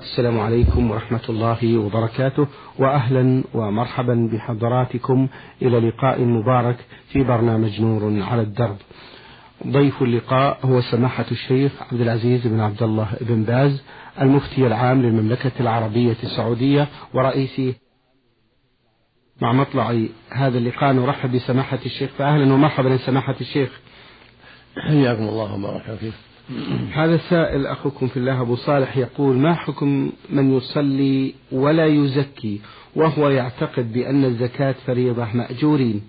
السلام عليكم ورحمة الله وبركاته وأهلا ومرحبا بحضراتكم إلى لقاء مبارك في برنامج نور على الدرب. ضيف اللقاء هو سماحة الشيخ عبد العزيز بن عبد الله بن باز المفتي العام للمملكة العربية السعودية ورئيس مع مطلع هذا اللقاء. نرحب بسماحة الشيخ فأهلا ومرحبا لسماحة الشيخ. حياكم الله وبارك فيك. هذا السائل أخوكم في الله أبو صالح يقول ما حكم من يصلي ولا يزكي وهو يعتقد بأن الزكاة فريضة مأجورين؟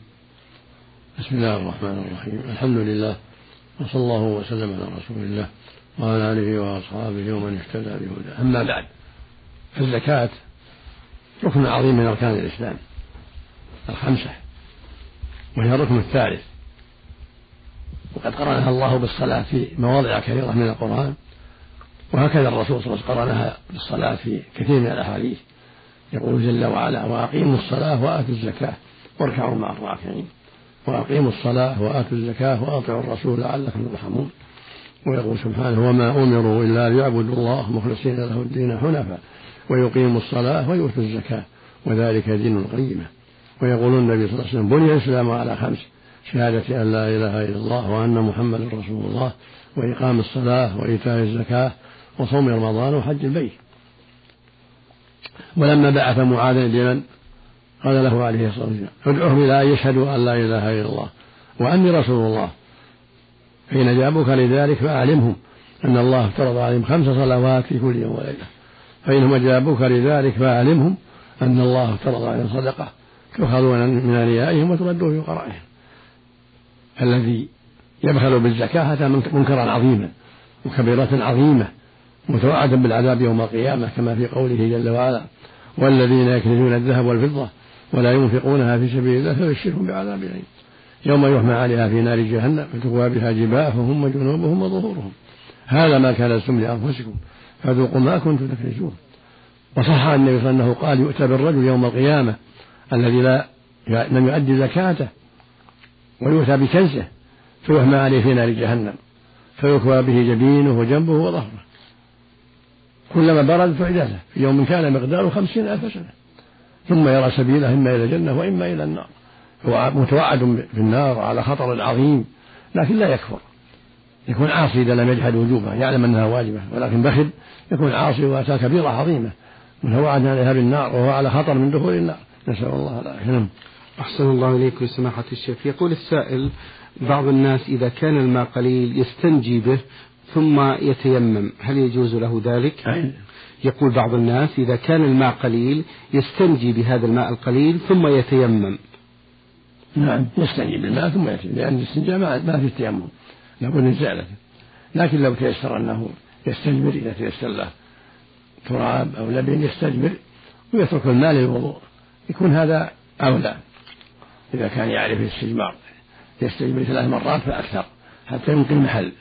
بسم الله الرحمن الرحيم. الحمد لله وصلى الله وسلم على رسول الله وعلى آله وأصحابه ومن اهتدى بهداه. أما بعد فالزكاة ركن عظيم من أركان الإسلام الخمسة وهي الركن الثالث. وقد قرنها الله بالصلاة في مواضع كثيرة من القرآن وهكذا الرسول صلى الله عليه وسلم قرنها بالصلاة في كثير من الأحاديث. يقول جل وعلا وأقيموا الصلاة وآتوا الزكاة واركعوا مع الراكعين وأقيموا الصلاة وآتوا الزكاة وأطيعوا الرسول لعلكم ترحمون. ويقول سبحانه وما أمروا إلا ليعبدوا الله مخلصين له الدين حنفاء ويقيموا الصلاة ويؤتوا الزكاة وذلك دين القيمة. ويقول النبي صلى الله عليه وسلم بني الإسلام على خمس شهادة أن لا إله إلا الله وأن محمدا رسول الله وإقام الصلاة وإيتاء الزكاة وصوم رمضان وحج البيت. ولما بعث معاذ اليمن قال له عليه الصلاة والسلام ادعوهم إلى أن يشهدوا أن لا إله إلا الله وأني رسول الله. حين جابوك لذلك فأعلمهم أن الله افترض عليهم خمس صلوات في كل يوم وليلة. فإنهم أجابوك لذلك فأعلمهم أن الله افترض عليهم صدقة تؤخذ من أنيائهم وترد في فقرائهم الذي يبخل بالزكاة أتى منكرا عظيما وكبيرة عظيمة متوعدا بالعذاب يوم القيامة كما في قوله جل وعلا والذين يكنزون الذهب والفضة ولا ينفقونها في سبيل الله فبشرهم بعذاب أليم. يوم يحمى عليها في نار جهنم فتكوى بها جباههم وجنوبهم وظهورهم. هذا ما كنزتم لأنفسكم فذوقوا ما كنتم تكنزون. وصح النبي صلى الله عليه وسلم قال يؤتى بالرجل يوم القيامة الذي لا لم يؤدي زكاته ويؤتى بكنزه فيحمى عليه في نار جهنم فيكوى به جبينه وجنبه وظهره. كلما برد فعدته في يوم كان مقداره خمسين ألف سنة. ثم يرى سبيله إما إلى الجنة وإما إلى النار. هو متوعد في النار على خطر عظيم لكن لا يكفر. يكون عاصي إذا لم يجحد وجوبها يعلم أنها واجبة ولكن بخل يكون عاصي وأتى كبيرة عظيمة. متوعد عليها بالنار وهو على خطر من دخول النار. نسأل الله العافية. نعم. أحسن الله إليكم سماحة الشيخ. يقول السائل بعض الناس إذا كان الماء قليل يستنجي به ثم يتيمم. هل يجوز له ذلك؟ يقول بعض الناس إذا كان الماء قليل يستنجي بهذا الماء القليل ثم يتيمم. نعم يستنجي بالماء ثم يتيمم لأن الاستنجاء ما في التيمم. لابد من زالته لكن لو تيسر أنه يستجمر إذا تيسر له تراب أو لبن يستجمر ويترك الماء للوضوء يكون هذا أولى. إذا كان يعرف الاستجمار يستجمر ثلاث مرات فأكثر حتى ينقي المحل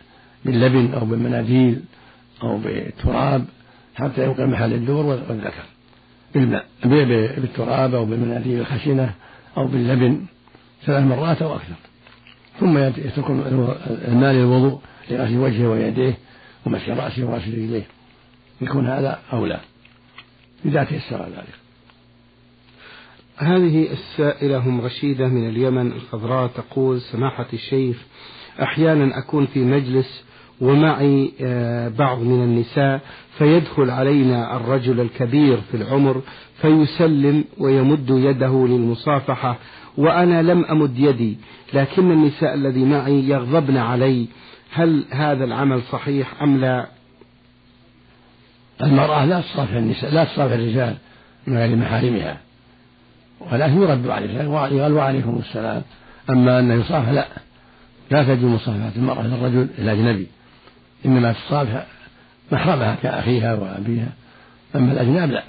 باللبن أو بالمناديل أو بالتراب حتى ينقي محل الدور والذكر. بالماء بالتراب أو بالمناديل الخشنة أو باللبن ثلاث مرات أو أكثر. ثم يترك الماء للوضوء لغسل وجهه ويديه ومسح رأسه وغسل رجليه. يكون هذا أولى. إذا تيسر ذلك. هذه السائلة هم رشيدة من اليمن الخضراء تقول سماحة الشيخ أحيانا أكون في مجلس ومعي آه، بعض من النساء فيدخل علينا الرجل الكبير في العمر فيسلم ويمد يده للمصافحة وأنا لم أمد يدي لكن النساء الذي معي يغضبن علي. هل هذا العمل صحيح أم لا؟ المرأة لا تصافح النساء لا تصافح الرجال من غير محارمها. ولكن يرد عليه قال وعليكم السلام. أما أنه يصافح لا. لا تجوز مصافحة المرأة للرجل الأجنبي إنما تصافح محرمها كأخيها وأبيها. أما الأجناب لا.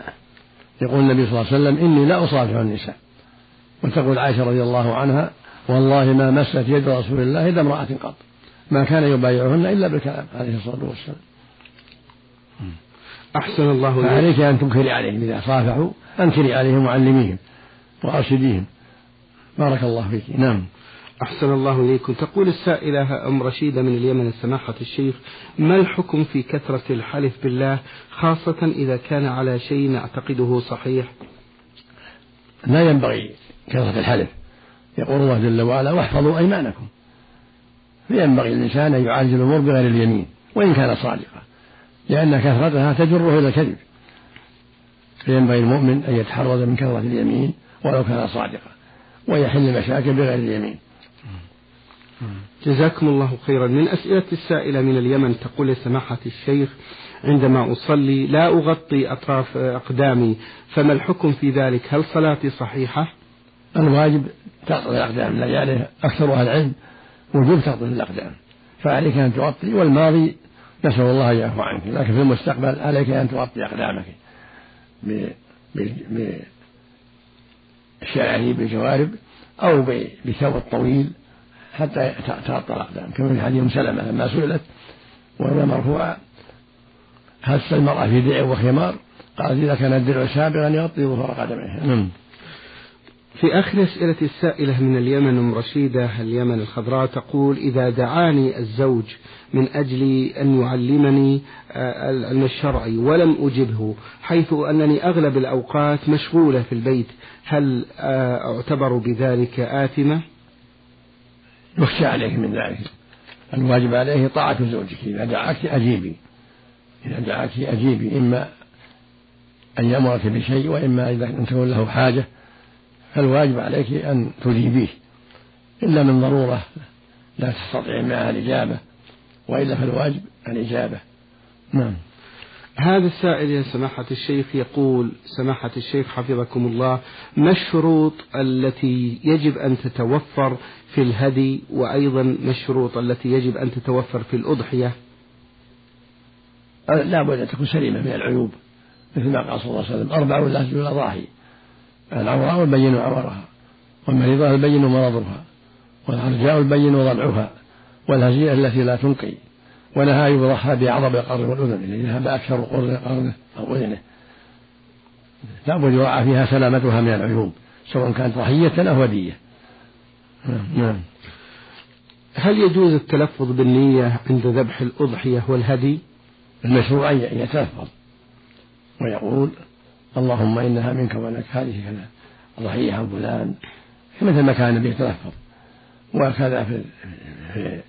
يقول النبي صلى الله عليه وسلم إني لا أصافح النساء. وتقول عائشة رضي الله عنها والله ما مست يد رسول الله يد امرأة قط. ما كان يبايعهن إلا بالكلام عليه الصلاة والسلام. أحسن الله فعليك أن تنكري عليهم. إذا صافحوا أنكري عليهم وعلميهم. وأرشديهم بارك الله فيك. نعم. أحسن الله إليكم. تقول السائلة أم رشيدة من اليمن سماحة الشيخ ما الحكم في كثرة الحلف بالله خاصة إذا كان على شيء نعتقده صحيح؟ لا ينبغي كثرة الحلف. يقول الله جل وعلا واحفظوا أيمانكم. فينبغي الإنسان أن يعالج الأمور بغير اليمين وإن كان صادقا لأن كثرتها تجره إلى الكذب. فينبغي المؤمن أن يتحرز من كثرة اليمين ولو كان صادقا ويحل المشاكل بغير اليمين. جزاكم الله خيرا. من أسئلة السائلة من اليمن تقول سماحة الشيخ عندما أصلي لا أغطي أطراف أقدامي فما الحكم في ذلك؟ هل صلاتي صحيحة؟ الواجب تغطي الأقدام لا يعني أكثر أهل العلم وجوب تغطية الأقدام. فعليك أن تغطي والماضي نسأل الله أن يعفو عنك لكن في المستقبل عليك أن تغطي أقدامك بالشعري بالجوارب أو بثوب الطويل حتى تغطى الأقدام كما في حديث سلمة لما سئلت وهي مرفوعة هس المرأة في درع وخمار؟ قالت إذا كان الدرع سابغا يغطي ظهر قدميه نعم. في آخر أسئلة السائلة من اليمن أم رشيدة اليمن الخضراء تقول إذا دعاني الزوج من أجل أن يعلمني آه، العلم الشرعي ولم أجبه حيث أنني أغلب الأوقات مشغولة في البيت هل آه، أعتبر بذلك آثمة؟ يخشى عليك من ذلك. الواجب عليه طاعة زوجك. إذا دعاك أجيبي. إذا دعاك أجيبي إما أن يأمرك بشيء وإما إذا أن تكون له حاجة فالواجب عليك أن تجيبيه. إلا من ضرورة لا تستطيع معها الإجابة وإلا فالواجب الإجابة. نعم. هذا السائل يا سماحة الشيخ يقول سماحة الشيخ حفظكم الله ما الشروط التي يجب أن تتوفر في الهدي وأيضا ما الشروط التي يجب أن تتوفر في الأضحية؟ لا بد أن تكون سليمة من العيوب مثل ما قال صلى الله عليه وسلم أربع لا تجوز الأضاحي العوراء البين عورها والمريضة البين مرضها والعرجاء البين ضلعها والهزيئة التي لا تنقي ونهى يضحى بعظم القرن والأذن إذا ذهب أكثر قرنه أو أذنه. لابد يراعى فيها سلامتها من العيوب سواء كانت ضحية أو هدية نعم. هل يجوز التلفظ بالنية عند ذبح الأضحية والهدي؟ المشروع أن يتلفظ ويقول اللهم إنها منك ولك هذه كذا ضحية عن فلان. مثل ما كان النبي يتلفظ وكذا في في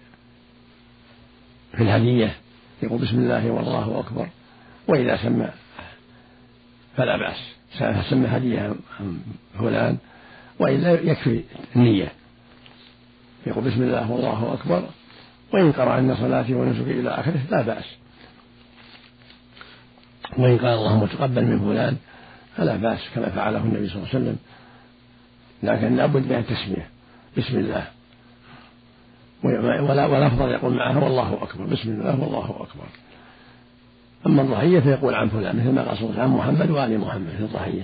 في الهدية. يقول بسم الله والله أكبر. وإذا سمى فلا بأس. سمى هدية عن فلان. وإلا يكفي النية. يقول بسم الله والله أكبر. وإن قرأ أن صلاتي ونسكي إلى آخره لا بأس. وإن قال اللهم تقبل من فلان. فلا بأس كما فعله النبي صلى الله عليه وسلم. لكن لابد من التسمية. بسم الله. ولا أفضل يقول معها والله أكبر. بسم الله والله أكبر. أما الضحية فيقول عن فلان مثل ما قال صلى الله عليه وسلم محمد وآل محمد في الضحية.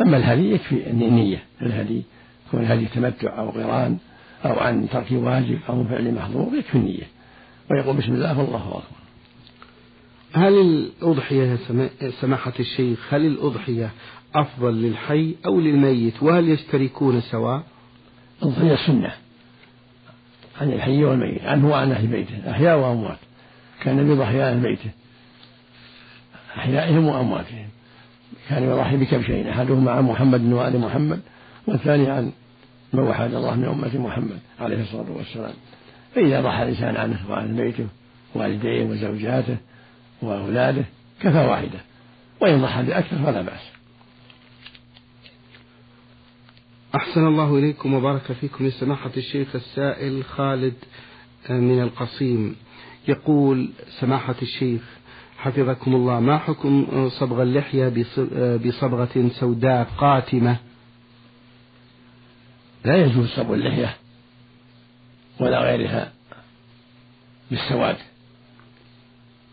أما الهدي يكفي النية. الهدي يكون الهدي تمتع أو قران أو عن ترك واجب أو فعل محظور يكفي النية. ويقول بسم الله والله أكبر. هل الأضحية سماحة الشيخ هل الأضحية أفضل للحي أو للميت؟ وهل يشتركون سواء؟ الأضحية سنة. عن الحي والميت عنه وعن أهل بيته. أحياء وأموات. كان يضحي عن بيته. أحيائهم وأمواتهم. كان يضحي بكبشين أحدهما عن محمد وآل محمد والثاني عن من وحد الله من أمة محمد عليه الصلاة والسلام. فإذا ضحى الإنسان عنه وعن بيته والديه وزوجاته وأولاده كفى واحدة. وإن ضحى بأكثر فلا بأس. أحسن الله إليكم وبارك فيكم لسماحة الشيخ السائل خالد من القصيم. يقول سماحة الشيخ حفظكم الله ما حكم صبغ اللحية بصبغة سوداء قاتمة؟ لا يجوز صبغ اللحية ولا غيرها بالسواد.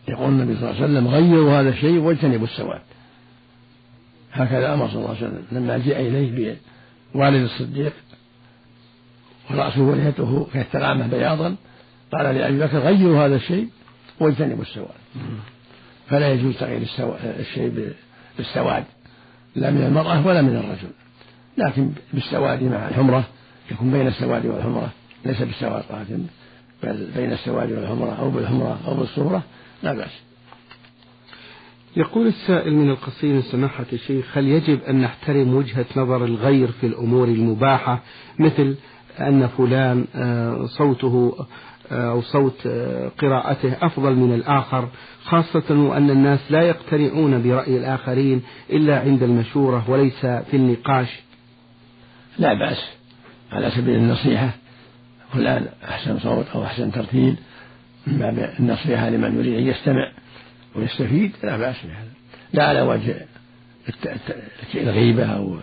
يقول النبي صلى الله عليه وسلم غيروا هذا الشيء واجتنبوا السواد. هكذا أمر صلى الله عليه وسلم. لما جاء إليه بوالد الصديق ورأسه ولحيته كالثلامه بياضا. قال لأبي بكر غيروا هذا الشيء واجتنبوا السواد. فلا يجوز تغيير الشيء بالسواد. لا من المرأة ولا من الرجل. لكن بالسواد مع الحمرة يكون بين السواد والحمرة. ليس بالسواد بل بين السواد والحمرة أو بالحمرة أو بالصورة. لا بأس. يقول السائل من القصيم سماحة الشيخ هل يجب أن نحترم وجهة نظر الغير في الأمور المباحة؟ مثل أن فلان آه، صوته آه، أو صوت آه، قراءته أفضل من الآخر خاصة وأن الناس لا يقتنعون برأي الآخرين إلا عند المشورة وليس في النقاش. لا بأس. على سبيل النصيحة فلان أحسن صوت أو أحسن ترتيل من باب النصيحة لمن يريد أن يستمع ويستفيد لا بأس بهذا. لا على وجه الغيبة أو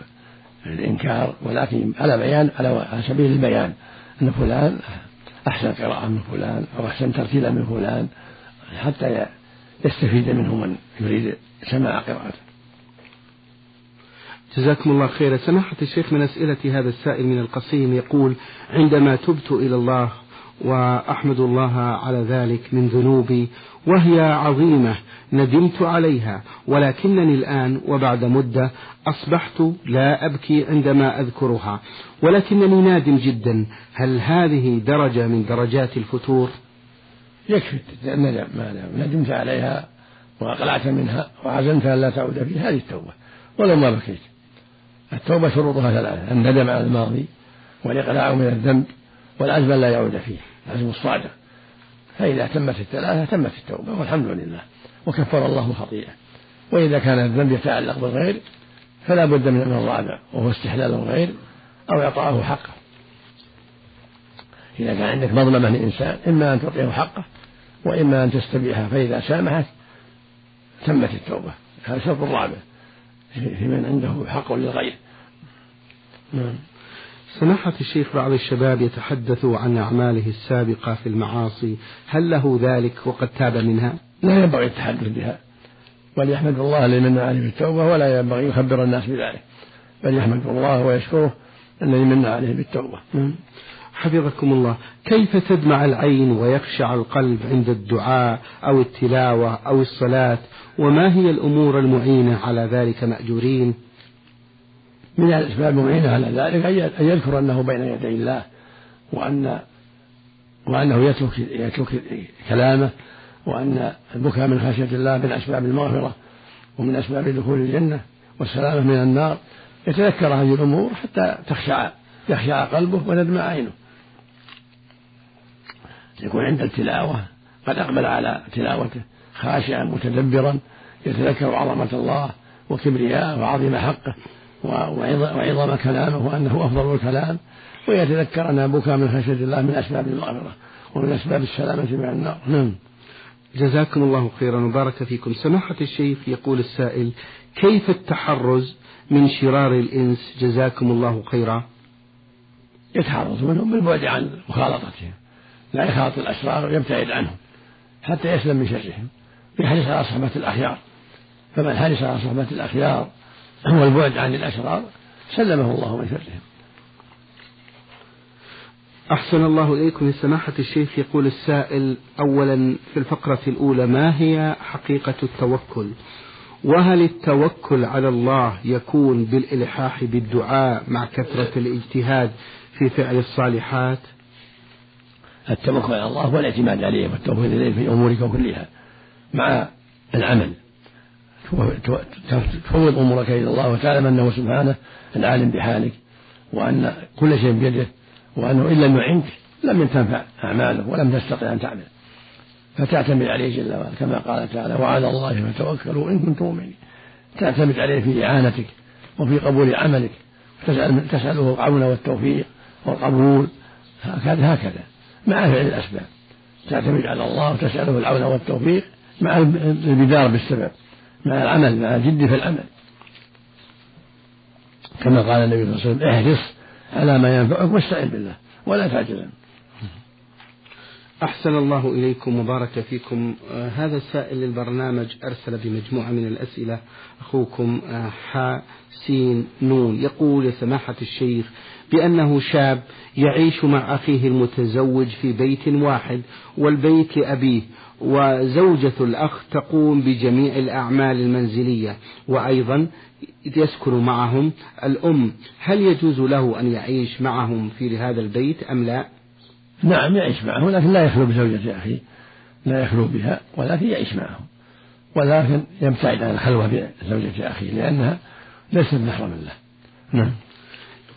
الإنكار ولكن على بيان على سبيل البيان أن فلان أحسن قراءة من فلان أو أحسن ترتيلا من فلان حتى يستفيد منه من يريد سماع قراءته. جزاكم الله خيرا. سماحة الشيخ من أسئلة هذا السائل من القصيم يقول عندما تبت إلى الله وأحمد الله على ذلك من ذنوبي وهي عظيمة ندمت عليها ولكنني الآن وبعد مدة أصبحت لا أبكي عندما أذكرها ولكنني نادم جدا. هل هذه درجة من درجات الفتور؟ يكفي الندم ما ندمت عليها وأقلعت منها وعزمت أن لا تعود فيها هذه التوبة. ولو ما بكيت. التوبة شروطها ثلاثة الندم على الماضي والإقلاع من الذنب والعزم لا يعود فيه العزم الصادق. فإذا تمت الثلاثة تمت التوبة والحمد لله وكفر الله خطيئة. وإذا كان الذنب يتعلق بالغير فلا بد من الرابع وهو استحلال الغير أو إعطاءه حقه. إذا كان عندك مظلمة لإنسان إما أن تعطيه حقه وإما أن تستبيحه فإذا سامحك تمت التوبة. هذا الشرط الرابع. في من عنده حق للغير. نعم. سماحة الشيخ بعض الشباب يتحدث عن أعماله السابقة في المعاصي هل له ذلك وقد تاب منها؟ لا ينبغي التحدث بها بل يحمد الله لمن عليه بالتوبة ولا ينبغي يخبر الناس بذلك بل يحمد الله ويشكره الذي من عليه بالتوبة. نعم. حفظكم الله. كيف تدمع العين ويخشع القلب عند الدعاء أو التلاوة أو الصلاة؟ وما هي الأمور المعينة على ذلك مأجورين؟ من الأسباب المعينة على ذلك أن يذكر أنه بين يدي الله وأن وأنه يترك يترك كلامه وأن البكاء من خشية الله من أسباب المغفرة ومن أسباب دخول الجنة والسلامة من النار. يتذكر هذه الأمور حتى تخشع يخشع قلبه وتدمع عينه. يكون عند التلاوة قد أقبل على تلاوته خاشعا متدبرا يتذكر عظمة الله وكبرياءه وعظيم حقه. وعظم كلامه وأنه أفضل الكلام ويتذكر أن بكى من خشية الله من أسباب المغفرة ومن أسباب السلامة من النار. نعم. جزاكم الله خيرا وبارك فيكم. سماحة الشيخ يقول السائل كيف التحرز من شرار الإنس؟ جزاكم الله خيرا. يتحرز منهم بالبعد عن مخالطتهم. لا يخالط الأشرار ويبتعد عنهم حتى يسلم من شرهم. يحرص على صحبة الأخيار فمن حرص على صحبة الأخيار والبعد عن الأشرار سلمه الله من شرهم. أحسن الله إليكم يا سماحة الشيخ يقول السائل أولا في الفقرة الأولى ما هي حقيقة التوكل؟ وهل التوكل على الله يكون بالإلحاح بالدعاء مع كثرة الاجتهاد في فعل الصالحات؟ التوكل على الله والإعتماد عليه والتوكل إليه في أمورك كلها مع العمل. تفوض امورك إلى الله وتعلم أنه سبحانه العالم بحالك وأن كل شيء بيده وأنه إن لم يعنك لم تنفع أعماله ولم تستطع أن تعمل. فتعتمد عليه جل وعلا كما قال تعالى وعلى الله فتوكلوا إن كنتم مؤمنين. تعتمد عليه في إعانتك وفي قبول عملك. تسأل تسأله العون والتوفيق والقبول. هكذا هكذا. مع فعل الأسباب. تعتمد على الله وتسأله العون والتوفيق مع البدار بالسبب. مع العمل مع الجد في العمل. كما قال النبي صلى الله عليه وسلم احرص على ما ينفعك واستعن بالله ولا تعجل أحسن الله إليكم وبارك فيكم. آه هذا السائل للبرنامج أرسل بمجموعة من الأسئلة. أخوكم آه حا سين نون. يقول يا سماحة الشيخ بأنه شاب يعيش مع أخيه المتزوج في بيت واحد والبيت لأبيه وزوجة الأخ تقوم بجميع الأعمال المنزلية وأيضا يسكن معهم الأم. هل يجوز له أن يعيش معهم في هذا البيت أم لا؟ نعم يعيش معه لكن لا يخلو بزوجة أخيه لا يخلو بها ولكن يعيش معه ولكن يبتعد عن الخلوة بزوجة أخيه لأنها ليست محرما له نعم.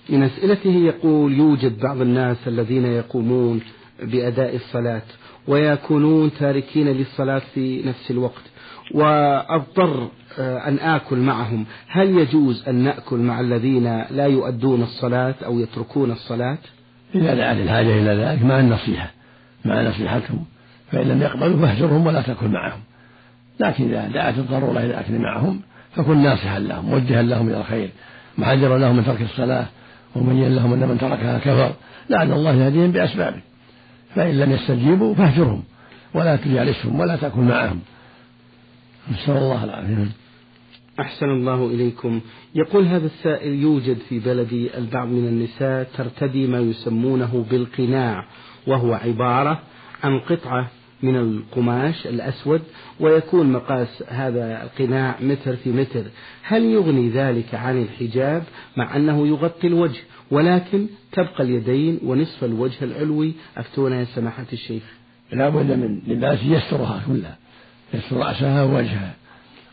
من أسئلته يقول يوجد بعض الناس الذين يقومون بأداء الصلاة ويكونون تاركين للصلاة في نفس الوقت. وأضطر آه، أن آكل معهم. هل يجوز أن نأكل مع الذين لا يؤدون الصلاة أو يتركون الصلاة؟ إذا دعت الحاجة إلى ذلك مع النصيحة مع نصيحتهم. فإن لم يقبلوا فاهجرهم ولا تأكل معهم. لكن إذا دعت الضرورة إلى الأكل معهم فكن ناصحا لهم موجها لهم إلى الخير محذرا لهم من ترك الصلاة ومبينا لهم أن من تركها كفر لعل الله يهديهم بأسبابه. فإن لم يستجيبوا فاهجرهم ولا تجالسهم ولا تأكل معهم. نسأل الله العافية. أحسن الله إليكم. يقول هذا السائل يوجد في بلدي البعض من النساء ترتدي ما يسمونه بالقناع وهو عبارة عن قطعة من القماش الأسود ويكون مقاس هذا القناع متر في متر. هل يغني ذلك عن الحجاب؟ مع أنه يغطي الوجه ولكن تبقى اليدين ونصف الوجه العلوي. أفتونا يا سماحة الشيخ. لا بد من لباس يسترها كلها. يستر رأسها ووجهها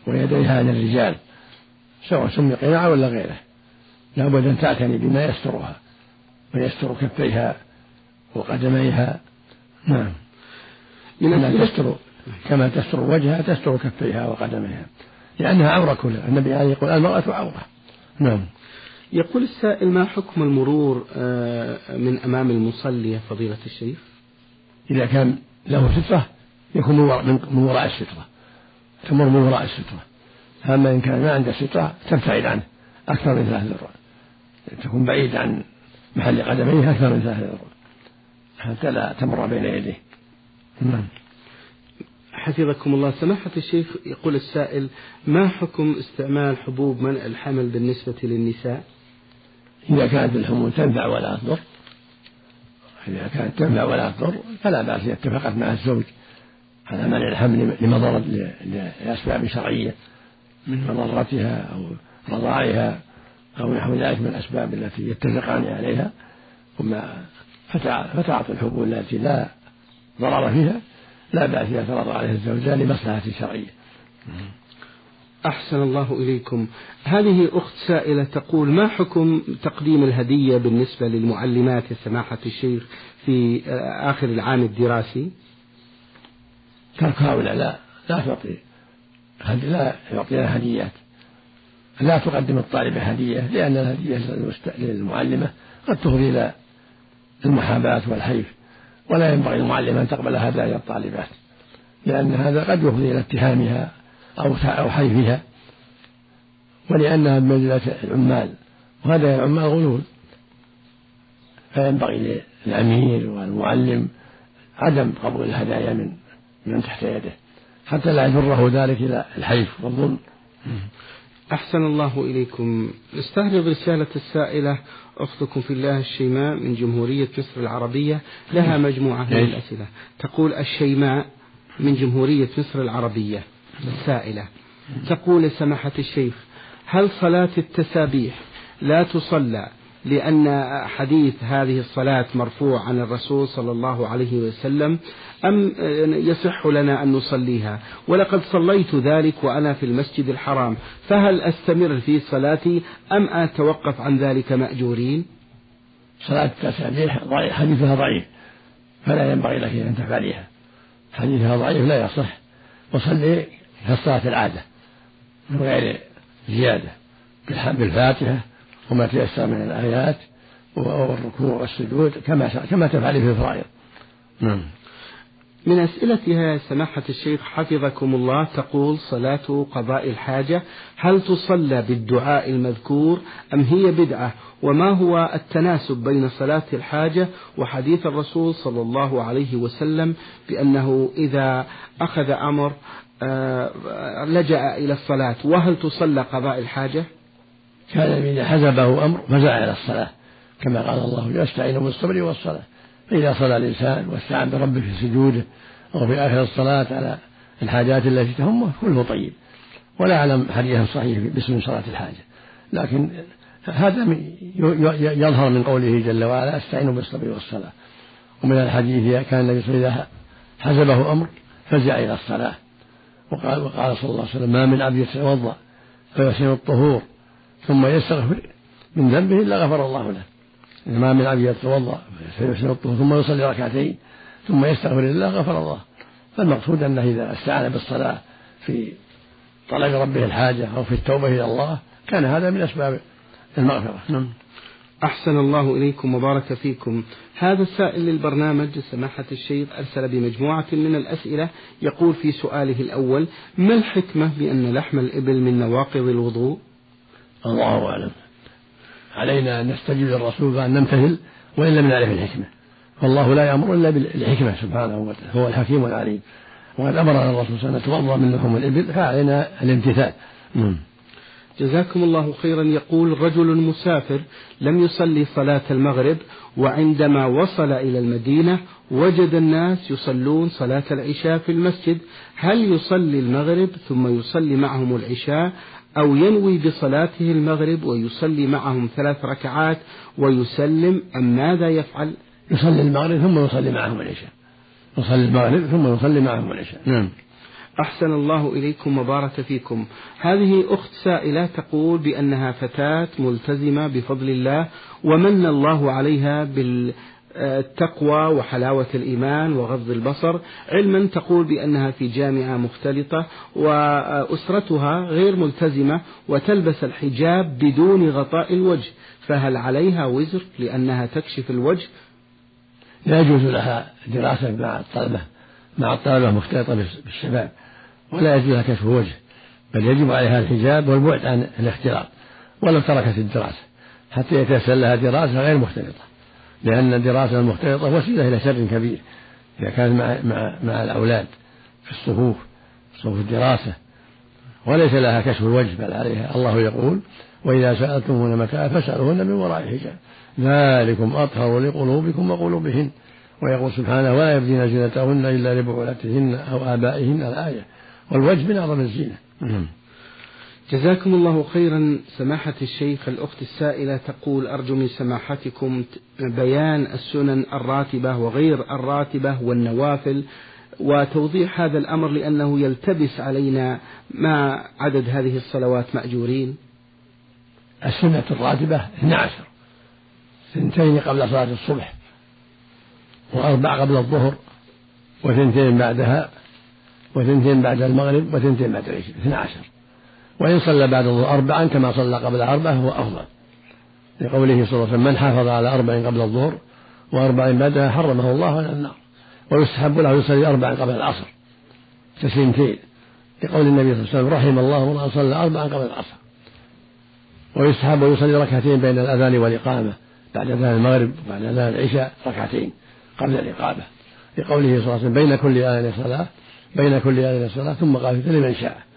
ويديها عن الرجال سواء سمي قناع ولا غيره. لا بد أن تعتني بما يسترها ويستر كفيها وقدميها. نعم. من أنها تستر. كما تستر وجهها تستر كفيها وقدميها. لأنها عورة كلها. النبي عليه يقول المرأة عورة. نعم. يقول السائل ما حكم المرور آه، من أمام المصلي يا فضيلة الشيخ إذا كان له سترة يكون من وراء السترة. تمر من وراء السترة. أما إن كان ما عنده سترة تبتعد عنه أكثر من ثلاث ذراع تكون بعيد عن محل قدميه أكثر من ثلاث ذراع حتى لا تمر بين يديه. نعم. حفظكم الله. سماحة الشيخ يقول السائل ما حكم استعمال حبوب منع الحمل بالنسبة للنساء؟ إذا كانت الحمول تنفع ولا تضر إذا كانت تنفع ولا تضر فلا بأس إذا اتفقت مع الزوج على منع الحمل لمضرة لأسباب شرعية من مضرتها أو رضاعها أو نحو ذلك من الأسباب التي يتفقان عليها. وما فتعاطي الحبوب التي لا ضرر فيها لا بأس إذا فرض عليه الزوجان لمصلحة شرعية. أحسن الله إليكم. هذه أخت سائلة تقول ما حكم تقديم الهدية بالنسبة للمعلمات يا سماحة الشيخ في آخر العام الدراسي؟ ترك هؤلاء لا لا تعطي لا يعطينا هديات. لا تقدم الطالبة هدية لأن الهدية للمعلمة قد تفضي إلى المحاباة والحيف. ولا ينبغي المعلم أن تقبل هدايا الطالبات لأن هذا قد يفضي إلى اتهامها أو أو حيفها ولأنها بمنزلة العمال وهذا العمال غلول. فينبغي للأمير والمعلم عدم قبول الهدايا من من تحت يده حتى لا يجره ذلك إلى الحيف والظلم أحسن الله إليكم. نستهرب رسالة السائلة أختكم في الله الشيماء من جمهورية مصر العربية لها مجموعة من الأسئلة. تقول الشيماء من جمهورية مصر العربية السائلة. تقول سماحة الشيخ هل صلاة التسابيح لا تصلى لأن حديث هذه الصلاة مرفوع عن الرسول صلى الله عليه وسلم أم يصح لنا أن نصليها؟ ولقد صليت ذلك وأنا في المسجد الحرام فهل أستمر في صلاتي أم أتوقف عن ذلك مأجورين؟ صلاة التسابيح حديثها ضعيف فلا ينبغي لك أن تفعليها. حديثها ضعيف لا يصح. وصلي كالصلاة العادة من غير زيادة. بالفاتحة وما تيسر من الآيات والركوع والسجود كما كما تفعل في الفرائض نعم. من أسئلتها سماحة الشيخ حفظكم الله تقول صلاة قضاء الحاجة هل تصلى بالدعاء المذكور أم هي بدعة وما هو التناسب بين صلاة الحاجة وحديث الرسول صلى الله عليه وسلم بأنه إذا أخذ أمر آه، لجأ إلى الصلاة وهل تصلى قضاء الحاجة؟ كان إذا حزبه أمر فزع إلى الصلاة. كما قال الله يستعين بالصبر والصلاة. فإذا صلى الإنسان واستعان بربه في سجوده أو في آخر الصلاة على الحاجات التي تهمه كله طيب. ولا أعلم حديثا صحيح باسم صلاة الحاجة. لكن هذا يظهر من قوله جل وعلا استعينوا بالصبر والصلاة. ومن الحديث كان النبي صلى الله عليه وسلم حسبه أمر فزع إلى الصلاة. وقال وقال صلى الله عليه وسلم ما من عبد يتوضأ فيحسن الطهور ثم يستغفر من ذنبه إلا غفر الله له. ما من عبد يتوضأ ثم يصلي ركعتين ثم يستغفر الله غفر الله. فالمقصود أنه إذا استعان بالصلاة في طلب ربه الحاجة أو في التوبة إلى الله كان هذا من أسباب المغفرة. نعم. أحسن الله إليكم وبارك فيكم. هذا السائل للبرنامج سماحة الشيخ أرسل بمجموعة من الأسئلة. يقول في سؤاله الأول ما الحكمة بأن لحم الإبل من نواقض الوضوء؟ الله أعلم. علينا أن نستجيب للرسول وأن نمتثل وإن لم نعرف الحكمة. فالله لا يأمر إلا بالحكمة سبحانه وتعالى هو الحكيم العليم وقد أمرنا الرسول صلى الله عليه وسلم نتوضأ من لحوم الإبل فعلينا الامتثال. نعم. جزاكم الله خيرا. يقول رجل مسافر لم يصلي صلاة المغرب وعندما وصل إلى المدينة وجد الناس يصلون صلاة العشاء في المسجد. هل يصلي المغرب ثم يصلي معهم العشاء أو ينوي بصلاته المغرب ويصلي معهم ثلاث ركعات ويسلم أم ماذا يفعل؟ يصلي المغرب ثم يصلي معهم العشاء. يصلي المغرب ثم يصلي معهم العشاء. نعم. أحسن الله إليكم وبارك فيكم. هذه أخت سائلة تقول بأنها فتاة ملتزمة بفضل الله ومن الله عليها بال التقوى وحلاوة الإيمان وغض البصر علما تقول بأنها في جامعة مختلطة وأسرتها غير ملتزمة وتلبس الحجاب بدون غطاء الوجه فهل عليها وزر لأنها تكشف الوجه؟ لا يجوز لها دراسة مع الطلبة مع الطلبة مختلطة بالشباب ولا يجوز لها كشف الوجه بل يجب عليها الحجاب والبعد عن الاختلاط ولو تركت الدراسة حتى يتيسر لها دراسة غير مختلطة. لأن الدراسة المختلطة وسيلة إلى شر كبير. إذا كانت مع, مع, مع الأولاد في الصفوف صفوف الدراسة وليس لها كشف الوجه بل عليها الله يقول وإذا سألتموهن متاعا فاسألوهن من وراء حجاب ذلكم أطهر لقلوبكم وقلوبهن. ويقول سبحانه ولا يبدين زينتهن إلا لبعولتهن أو آبائهن الآية والوجه من أعظم الزينة. نعم. جزاكم الله خيرا. سماحة الشيخ الأخت السائلة تقول أرجو من سماحتكم بيان السنن الراتبة وغير الراتبة والنوافل وتوضيح هذا الأمر لأنه يلتبس علينا ما عدد هذه الصلوات مأجورين. السنة الراتبة 12 سنتين قبل صلاة الصبح وأربع قبل الظهر وثنتين بعدها وثنتين بعد المغرب وثنتين بعد العشاء 12 وإن صلى بعد الظهر أربعا كما صلى قبل أربعة هو أفضل. لقوله صلى الله عليه وسلم من حافظ على أربع قبل الظهر وأربع بعدها حرمه الله على النار. ويستحب له يصلي أربعا قبل العصر. تسليمتين لقول النبي صلى الله عليه وسلم رحم الله من صلى أربعا قبل العصر. ويستحب يصلي ركعتين بين الأذان والإقامة بعد أذان المغرب وبعد أذان العشاء ركعتين قبل الإقامة. لقوله صلى الله عليه وسلم بين كل آذان صلاة بين كل آذان صلاة ثم قال لمن شاء.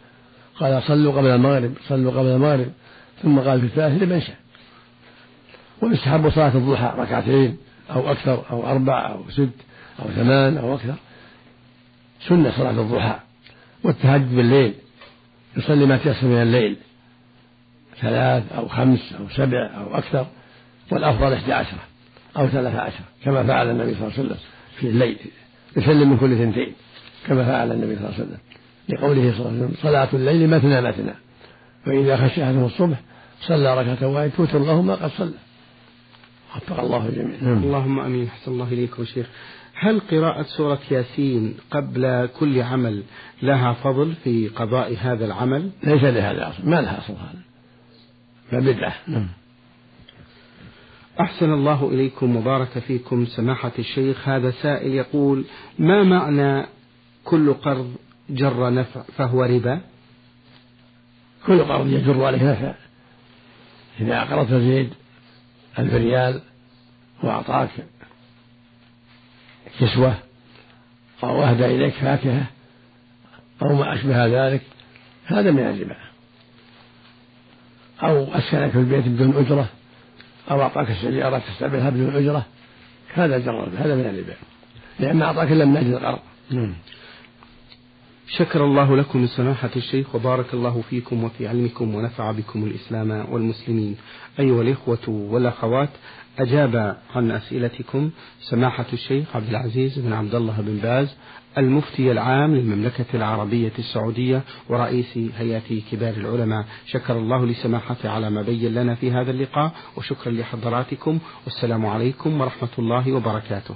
قال صلوا قبل المغرب صلوا قبل المغرب. ثم قال في الثالث لمن شاء. ويستحب صلاة الضحى ركعتين أو أكثر أو أربع أو ست أو ثمان أو أكثر. سنة صلاة الضحى والتهجد بالليل. يصلي ما تيسر من الليل. ثلاث أو خمس أو سبع أو أكثر. والأفضل إحدى عشرة أو ثلاثة عشر كما فعل النبي صلى الله عليه وسلم في الليل. يسلم من كل اثنتين كما فعل النبي صلى الله عليه وسلم. لقوله صلى الله عليه وسلم صلاة الليل مثنى مثنى. فإذا خشي أحدهم الصبح صلى ركعة واحدة توتر له ما قد صلى. وفق الله الجميع نعم. اللهم آمين. أحسن الله اليكم شيخ. هل قراءة سورة ياسين قبل كل عمل لها فضل في قضاء هذا العمل؟ ليس لهذا أصل ما لها أصل هذا. فبدعة. نعم. أحسن الله إليكم وبارك فيكم. سماحة الشيخ هذا سائل يقول ما معنى كل قرض جر نفع فهو ربا. كل قرض يجر عليه نفع. إذا أقرضت زيد ألف ريال وأعطاك كسوة أو أهدى إليك فاكهة أو ما أشبه ذلك هذا من الربا. أو أسكنك في البيت بدون أجرة أو أعطاك السيارة تستعملها بدون أجرة هذا جر هذا من الربا. لأن أعطاك من أجل القرض. نعم. شكر الله لكم من سماحة الشيخ وبارك الله فيكم وفي علمكم ونفع بكم الإسلام والمسلمين. أيها الإخوة والأخوات أجاب عن أسئلتكم سماحة الشيخ عبد العزيز بن عبد الله بن باز المفتي العام للمملكة العربية السعودية ورئيس هيئة كبار العلماء. شكر الله لسماحته على ما بين لنا في هذا اللقاء وشكرا لحضراتكم والسلام عليكم ورحمة الله وبركاته.